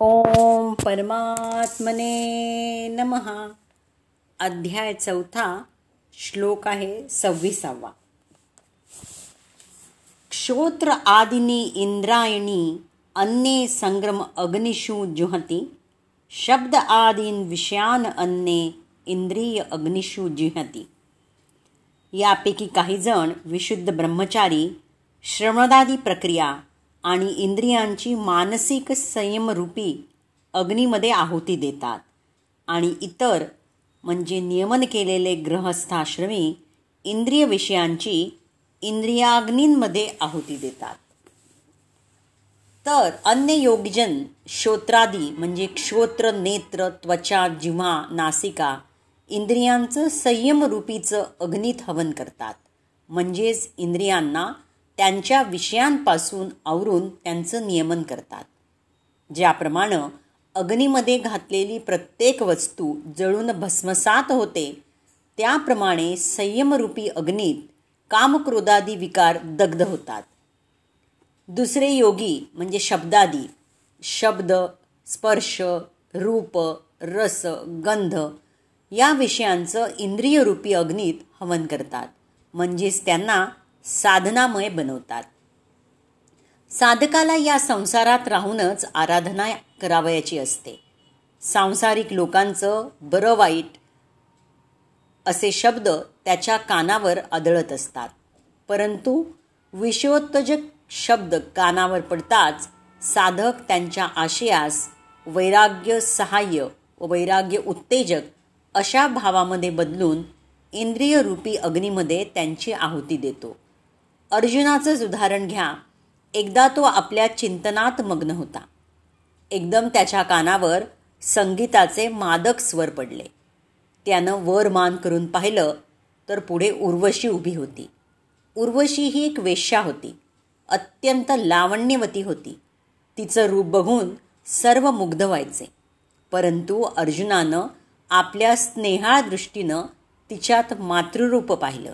ओम परमात्मने नमहा अध्याय चौथा श्लोक आहे सव्वीसावा. क्षोत्र आदिनी इंद्रायणी अन्ये संग्रम अग्निषु जुहती. शब्द आदीन विषयान अन्ये इंद्रिय अग्निषु जिहती. यापैकी काही जण विशुद्ध ब्रह्मचारी श्रवणादी प्रक्रिया आणि इंद्रियांची मानसिक संयमरूपी अग्नीमध्ये आहुती देतात. आणि इतर म्हणजे नियमन केलेले ग्रहस्थाश्रमी इंद्रिय विषयांची इंद्रियाग्नींमध्ये आहुती देतात. तर अन्य योगजन श्रोत्रादी म्हणजे श्रोत्र नेत्र त्वचा जिव्हा नासिका इंद्रियांचं संयमरूपीचं अग्नीत हवन करतात. म्हणजेच इंद्रियांना त्यांच्या विषयांपासून आवरून त्यांचं नियमन करतात. ज्याप्रमाणे अग्नीमध्ये घातलेली प्रत्येक वस्तू जळून भस्मसात होते त्याप्रमाणे संयमरूपी अग्नीत कामक्रोधादी विकार दग्ध होतात. दुसरे योगी म्हणजे शब्दादी शब्द स्पर्श रूप रस गंध या विषयांचं इंद्रियरूपी अग्नीत हवन करतात. म्हणजेच त्यांना साधनामय बनवतात. साधकाला या संसारात राहूनच आराधना करावयाची असते. सांसारिक लोकांचं बरं वाईट असे शब्द त्याच्या कानावर आदळत असतात. परंतु विषयोत्तेजक शब्द कानावर पडताच साधक त्यांच्या आशयास वैराग्य सहाय्य व वैराग्य उत्तेजक अशा भावामध्ये बदलून इंद्रियरूपी अग्नीमध्ये त्यांची आहुती देतो. अर्जुनाचंच उदाहरण घ्या. एकदा तो आपल्या चिंतनात मग्न होता. एकदम त्याच्या कानावर संगीताचे मादक स्वर पडले. त्यानं वर मान करून पाहिलं तर पुढे उर्वशी उभी होती. उर्वशी ही एक वेश्या होती. अत्यंत लावण्यवती होती. तिचं रूप बघून सर्व मुग्ध व्हायचे. परंतु अर्जुनानं आपल्या स्नेहाळ दृष्टीनं तिच्यात मातृरूप पाहिलं.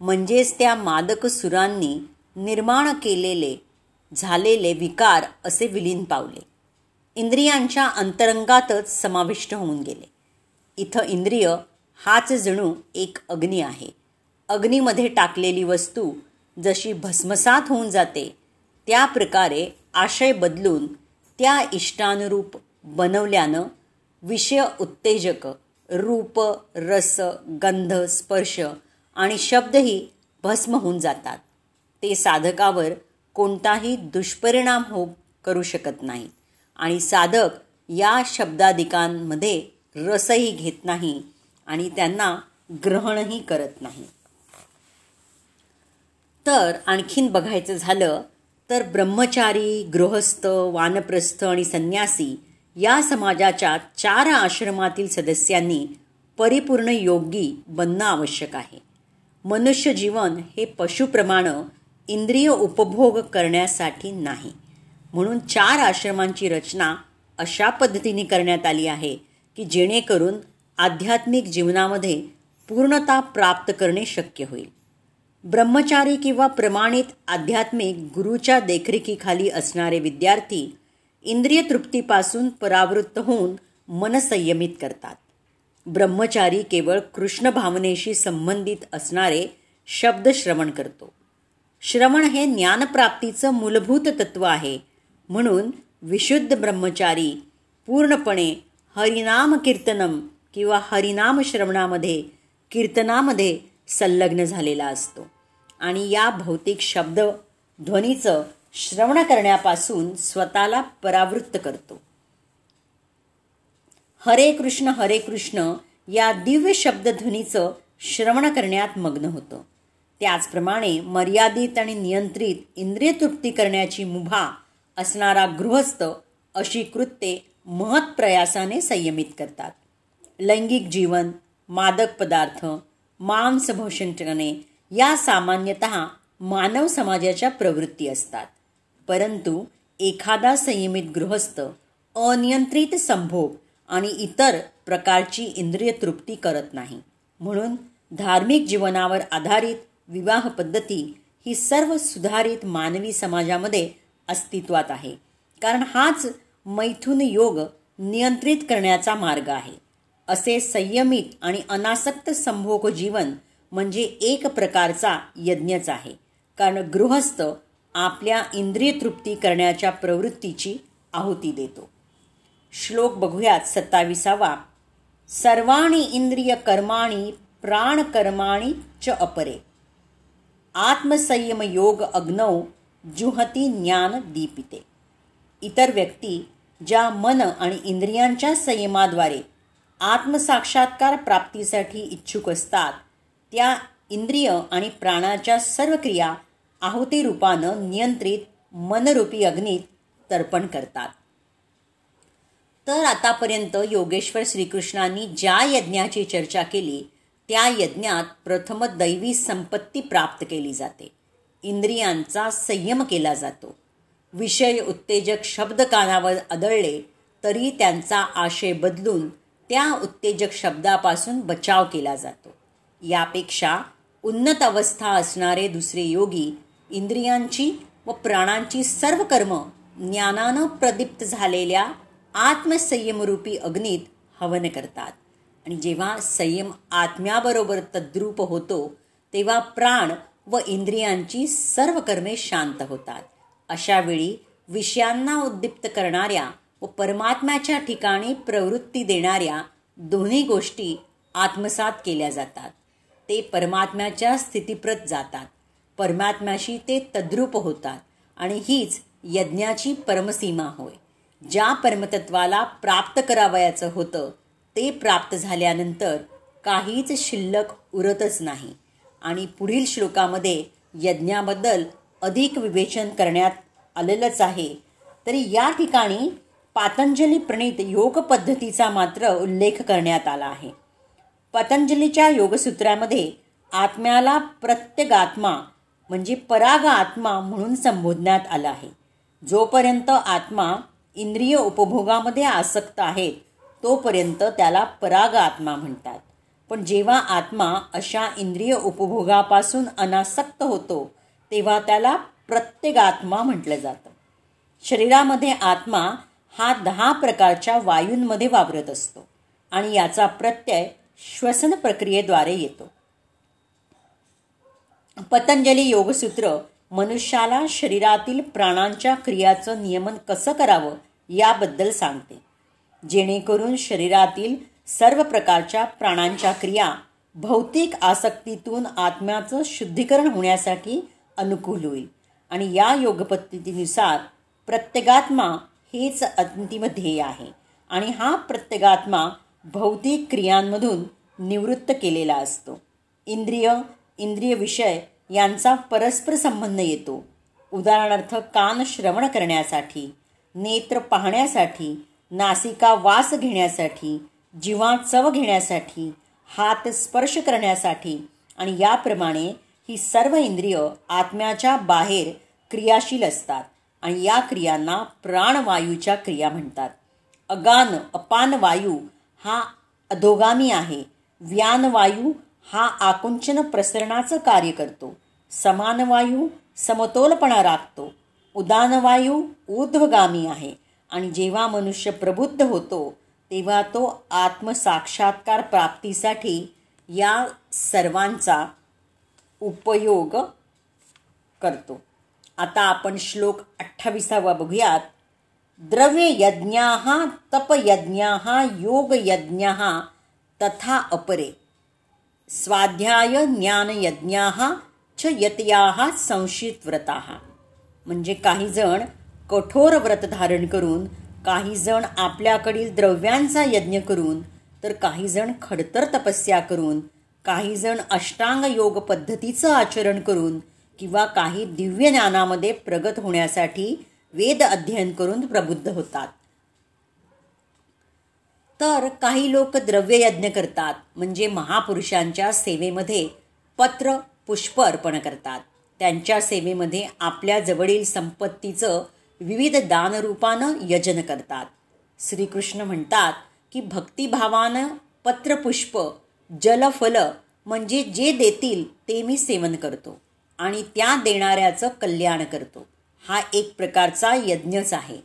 म्हणजेच त्या मादक सुरांनी निर्माण केलेले झालेले विकार असे विलीन पावले. इंद्रियांच्या अंतरंगातच समाविष्ट होऊन गेले. इथं इंद्रिय हाच जणू एक अग्नी आहे. अग्नीमध्ये टाकलेली वस्तू जशी भस्मसात होऊन जाते त्या प्रकारे आशय बदलून त्या इष्टानुरूप बनवल्यानं विषय उत्तेजक रूप रस गंध स्पर्श आणि शब्दही भस्म होऊन जातात. ते साधकावर कोणताही दुष्परिणाम हो करू शकत नाहीत आणि साधक या शब्दाधिकांमध्ये रसही घेत नाही आणि त्यांना ग्रहणही करत नाही. तर आणखीन बघायचं झालं तर ब्रह्मचारी गृहस्थ वानप्रस्थ आणि संन्यासी या समाजाच्या चार आश्रमातील सदस्यांनी परिपूर्ण योगी बनणं आवश्यक आहे. मनुष्य जीवन हे पशुप्रमाणे इंद्रिय उपभोग करण्यासाठी नाही. म्हणून चार आश्रमांची रचना अशा पद्धतीने करण्यात आली आहे की जेणेकरून आध्यात्मिक जीवनामध्ये पूर्णता प्राप्त करणे शक्य होईल. ब्रह्मचारी किंवा प्रमाणित आध्यात्मिक गुरुच्या देखरेखीखाली असणारे विद्यार्थी इंद्रिय तृप्तीपासून परावृत्त होऊन मन संयमित करतात. ब्रह्मचारी केवळ कृष्ण भावनेशी संबंधित असणारे शब्द श्रवण करतो. श्रवण हे ज्ञानप्राप्तीचं मूलभूत तत्व आहे. म्हणून विशुद्ध ब्रह्मचारी पूर्णपणे हरिनाम कीर्तनम किंवा हरिनाम श्रवणामध्ये कीर्तनामध्ये संलग्न झालेला असतो. आणि या भौतिक शब्द ध्वनीचं श्रवण करण्यापासून स्वतःला परावृत्त करतो. हरे कृष्ण हरे कृष्ण या दिव्य शब्दध्वनीचं श्रवण करण्यात मग्न होतं. त्याचप्रमाणे मर्यादित आणि नियंत्रित इंद्रिय तृप्ती करण्याची मुभा असणारा गृहस्थ अशी कृत्ये महत्प्रयासाने संयमित करतात. लैंगिक जीवन मादक पदार्थ मांसभोषण करणे या सामान्यतः मानव समाजाच्या प्रवृत्ती असतात. परंतु एखादा संयमित गृहस्थ अनियंत्रित संभोग आणि इतर प्रकारची इंद्रिय तृप्ती करत नाही. म्हणून धार्मिक जीवनावर आधारित विवाह पद्धती ही सर्व सुधारित मानवी समाजामध्ये अस्तित्वात आहे. कारण हाच मैथुन योग नियंत्रित करण्याचा मार्ग आहे. असे संयमित आणि अनासक्त संभोग जीवन म्हणजे एक प्रकारचा यज्ञच आहे. कारण गृहस्थ आपल्या इंद्रिय तृप्ती करण्याच्या प्रवृत्तीची आहुती देतो. श्लोक बघूयात सत्ताविसावा. सर्वाणी इंद्रिय कर्माणी प्राणकर्माणी च अपरे. आत्मसंयम योग अग्नौ जुहती ज्ञान दीपिते. इतर व्यक्ती ज्या मन आणि इंद्रियांच्या संयमाद्वारे आत्मसाक्षात्कार प्राप्तीसाठी इच्छुक असतात त्या इंद्रिय आणि प्राणाच्या सर्व क्रिया आहुती रूपानं नियंत्रित मनरूपी अग्नीत तर्पण करतात. तर आतापर्यंत योगेश्वर श्रीकृष्णांनी ज्या यज्ञाची चर्चा केली त्या यज्ञात प्रथम दैवी संपत्ती प्राप्त केली जाते. इंद्रियांचा संयम केला जातो. विषय उत्तेजक शब्द कानावर आदळले तरी त्यांचा आशय बदलून त्या उत्तेजक शब्दापासून बचाव केला जातो. यापेक्षा उन्नत अवस्था असणारे दुसरे योगी इंद्रियांची व प्राणांची सर्व कर्म ज्ञानानं प्रदीप्त झालेल्या आत्मसंयमरूपी अग्नीत हवन करतात. आणि जेव्हा संयम आत्म्याबरोबर तद्रूप होतो तेव्हा प्राण व इंद्रियांची सर्व कर्मे शांत होतात. अशावेळी विषयांना उद्दीप्त करणाऱ्या व परमात्म्याच्या ठिकाणी प्रवृत्ती देणाऱ्या दोन्ही गोष्टी आत्मसात केल्या जातात. ते परमात्म्याच्या स्थितीप्रत जातात. परमात्म्याशी ते तद्रूप होतात. आणि हीच यज्ञाची परमसीमा होय. ज्या परमतत्वाला प्राप्त करावयाचं होतं ते प्राप्त झाल्यानंतर काहीच शिल्लक उरतच नाही. आणि पुढील श्लोकामध्ये यज्ञाबद्दल अधिक विवेचन करण्यात आलेलंच आहे. तरी या ठिकाणी पातंजली प्रणित योग पद्धतीचा मात्र उल्लेख करण्यात आला आहे. पतंजलीच्या योगसूत्रामध्ये आत्म्याला प्रत्यगात्मा म्हणजे पराग आत्मा म्हणून संबोधण्यात आला आहे. जोपर्यंत आत्मा इंद्रिय उपभोगामध्ये आसक्त आहेत तोपर्यंत त्याला पराग आत्मा म्हणतात. पण जेव्हा आत्मा अशा इंद्रिय उपभोगापासून अनासक्त होतो तेव्हा त्याला प्रत्येक आत्मा म्हटलं जातं. शरीरामध्ये आत्मा हा दहा प्रकारच्या वायूंमध्ये वावरत असतो आणि याचा प्रत्यय श्वसन प्रक्रियेद्वारे येतो. पतंजली योगसूत्र मनुष्याला शरीरातील प्राणांच्या क्रियाचं नियमन कसं करावं याबद्दल सांगते. जेणेकरून शरीरातील सर्व प्रकारच्या प्राणांच्या क्रिया भौतिक आसक्तीतून आत्म्याचं शुद्धीकरण होण्यासाठी अनुकूल होईल. आणि या योगपद्धतीनुसार प्रत्येगात्मा हेच अंतिम ध्येय आहे. आणि हा प्रत्येगात्मा भौतिक क्रियांमधून निवृत्त केलेला असतो. इंद्रिय इंद्रिय विषय यांचा परस्पर संबंध येतो. उदाहरणार्थ कान श्रवण करण्यासाठी नेत्र पाहण्यासाठी नासिका वास घेण्यासाठी जीवा चव घेण्यासाठी हात स्पर्श करण्यासाठी आणि याप्रमाणे ही सर्व इंद्रिय आत्म्याच्या बाहेर क्रियाशील असतात आणि या क्रियांना प्राणवायूच्या क्रिया म्हणतात. अगान अपान वायू हा अधोगामी आहे. व्यानवायू हा आकुंचन प्रसरणाचं कार्य करतो. समानवायू समतोलपणा राखतो. उदानवायू ऊर्ध्वगामी आहे आणि जेव्हा मनुष्य प्रबुद्ध होतो तेव्हा तो आत्मसाक्षात्कार प्राप्तीसाठी या सर्वांचा उपयोग करतो. आता आपण श्लोक अठ्ठावीसावा बघूयात. द्रव्ययज्ञा तपयज्ञाः योगयज्ञ तथा अपरे. स्वाध्याय ज्ञानयज्ञाः च यतयाः संशितव्रताः. म्हणजे काही जण कठोर व्रत धारण करून काही जण आपल्याकडील द्रव्यांचा यज्ञ करून तर काही जण खडतर तपस्या करून काही जण अष्टांग योग पद्धतीचं आचरण करून किंवा काही दिव्य ज्ञानामध्ये प्रगत होण्यासाठी वेद अध्ययन करून प्रबुद्ध होतात. तर काही लोक द्रव्ययज्ञ करतात म्हणजे महापुरुषांच्या सेवेमध्ये पत्र पुष्प अर्पण करतात. त्यांच्या सेवेमध्ये आपल्या जवळील संपत्तीचं विविध दानरूपानं यजन करतात. श्रीकृष्ण म्हणतात की भक्तिभावानं पत्रपुष्प जलफल म्हणजे जे देतील ते मी सेवन करतो आणि त्या देणाऱ्याचं कल्याण करतो. हा एक प्रकारचा यज्ञच आहे.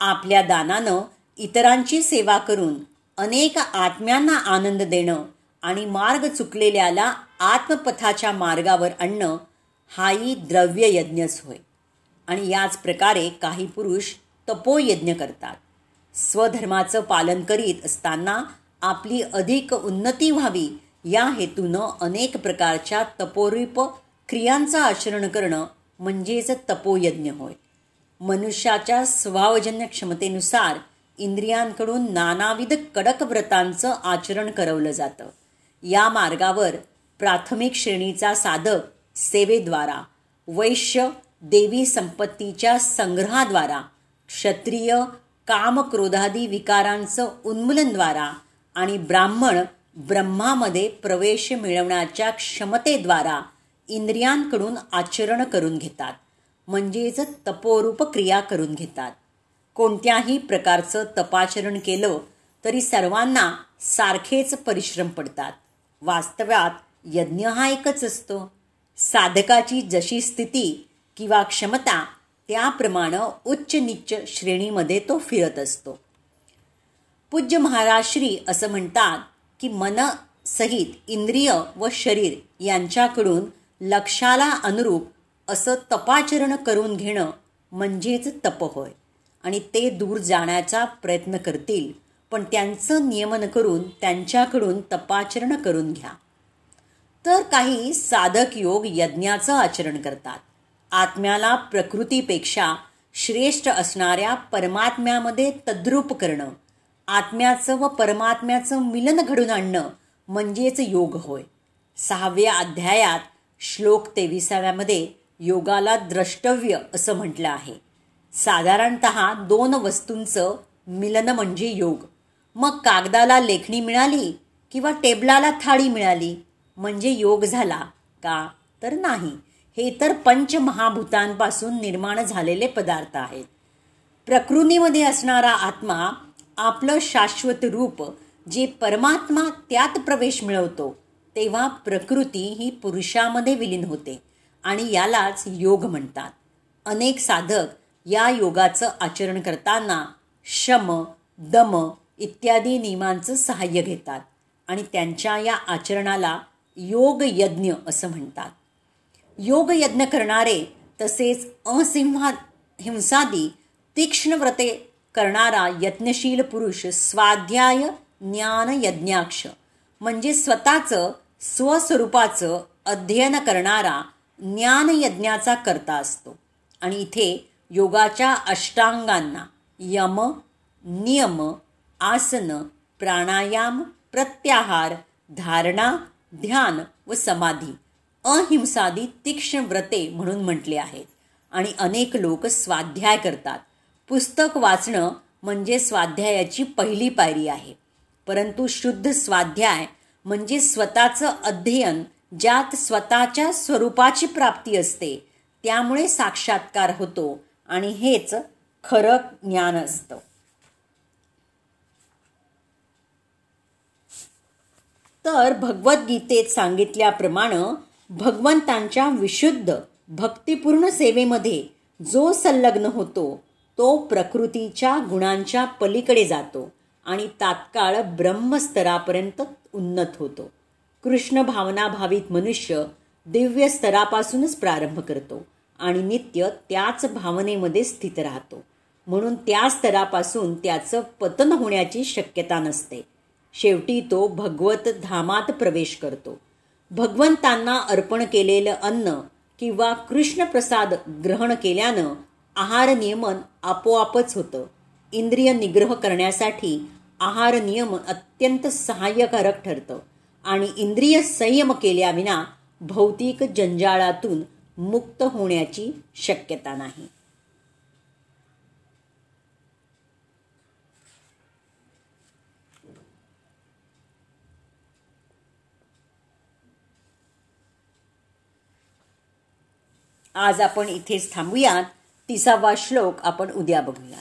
आपल्या दानानं इतरांची सेवा करून अनेक आत्म्यांना आनंद देणं आणि मार्ग चुकलेल्याला आत्मपथाच्या मार्गावर आणणं हाही द्रव्ययज्ञच होय. आणि याच प्रकारे काही पुरुष तपोयज्ञ करतात. स्वधर्माचं पालन करीत असताना आपली अधिक उन्नती व्हावी या हेतूनं अनेक प्रकारच्या तपोरूप क्रियांचं आचरण करणं म्हणजेच तपोयज्ञ होय. मनुष्याच्या स्वभावजन्य क्षमतेनुसार इंद्रियांकडून नानाविध कडक व्रतांचं आचरण करवलं जातं. या मार्गावर प्राथमिक श्रेणीचा साधक सेवेद्वारा वैश्य देवी संपत्तीच्या संग्रहाद्वारा क्षत्रिय कामक्रोधादी विकारांचं उन्मूलनद्वारा आणि ब्राह्मण ब्रह्मामध्ये प्रवेश मिळवण्याच्या क्षमतेद्वारा इंद्रियांकडून आचरण करून घेतात. म्हणजेच तपोरूप क्रिया करून घेतात. कोणत्याही प्रकारचं तपाचरण केलं तरी सर्वांना सारखेच परिश्रम पडतात. वास्तव्यात यज्ञ हा एकच असतो. साधकाची जशी स्थिती किंवा क्षमता त्याप्रमाणे उच्च निच्च श्रेणीमध्ये तो फिरत असतो. पूज्य महाराज श्री असं म्हणतात की मन सहित इंद्रिय व शरीर यांच्याकडून लक्षाला अनुरूप असं तपाचरण करून घेणं म्हणजेच तप होय. आणि ते दूर जाण्याचा प्रयत्न करतील. पण त्यांचं नियमन करून त्यांच्याकडून तपाचरण करून घ्या. तर काही साधक योग यज्ञाचं आचरण करतात. आत्म्याला प्रकृतीपेक्षा श्रेष्ठ असणाऱ्या परमात्म्यामध्ये तद्रूप करणं आत्म्याचं व परमात्म्याचं मिलन घडून आणणं म्हणजेच योग होय. सहाव्या अध्यायात श्लोक तेविसाव्यामध्ये योगाला द्रष्टव्य असं म्हटलं आहे. साधारणत दोन वस्तूंचं मिलन म्हणजे योग. मग कागदाला लेखणी मिळाली किंवा टेबलाला थाळी मिळाली म्हणजे योग झाला का? तर नाही. हे तर पंचमहाभूतांपासून निर्माण झालेले पदार्थ आहेत. प्रकृतीमध्ये असणारा आत्मा आपलं शाश्वत रूप जे परमात्मा त्यात प्रवेश मिळवतो तेव्हा प्रकृती ही पुरुषामध्ये विलीन होते आणि यालाच योग म्हणतात. अनेक साधक या योगाचं आचरण करताना शम दम इत्यादी नियमांचं सहाय्य घेतात आणि त्यांच्या या आचरणाला योग यज्ञ असं म्हणतात. योग यज्ञ करणारे तसेच असिंहा हिंसादी तीक्ष्ण व्रते करणारा यत्नशील पुरुष स्वाध्याय ज्ञान यज्ञाक्ष म्हणजे स्वतःचं स्वस्वरूपाचं अध्ययन करणारा ज्ञान यज्ञाचा करता असतो. आणि इथे योगाच्या अष्टांगांना यम नियम आसन प्राणायाम प्रत्याहार धारणा ध्यान व समाधी अहिंसादी तीक्ष्ण व्रते म्हणून म्हटले आहेत. आणि अनेक लोक स्वाध्याय करतात. पुस्तक वाचणं म्हणजे स्वाध्यायाची पहिली पायरी आहे. परंतु शुद्ध स्वाध्याय म्हणजे स्वतःचं अध्ययन ज्यात स्वतःच्या स्वरूपाची प्राप्ती असते. त्यामुळे साक्षात्कार होतो. आणि हेच खरं ज्ञान असतं. तर भगवद्गीतेत सांगितल्याप्रमाणे भगवंतांच्या विशुद्ध भक्तिपूर्ण सेवेमध्ये जो संलग्न होतो तो प्रकृतीच्या गुणांच्या पलीकडे जातो आणि तात्काळ ब्रह्मस्तरापर्यंत उन्नत होतो. कृष्ण भावनाभावित मनुष्य दिव्य स्तरापासूनच प्रारंभ करतो. आणि नित्य त्याच भावनेमध्ये स्थित राहतो. म्हणून त्या स्तरापासून त्याचं पतन होण्याची शक्यता नसते. शेवटी तो भगवत धामात प्रवेश करतो. भगवंतांना अर्पण केलेलं अन्न किंवा कृष्णप्रसाद ग्रहण केल्यानं आहार नियमन आपोआपच होतं. इंद्रिय निग्रह करण्यासाठी आहार नियमन अत्यंत सहाय्यकारक ठरतं आणि इंद्रिय संयम केल्याविना भौतिक जंजाळातून मुक्त होण्याची शक्यता नाही. आज आपण इथेच थांबूयात. तिसावा श्लोक आपण उद्या बघूया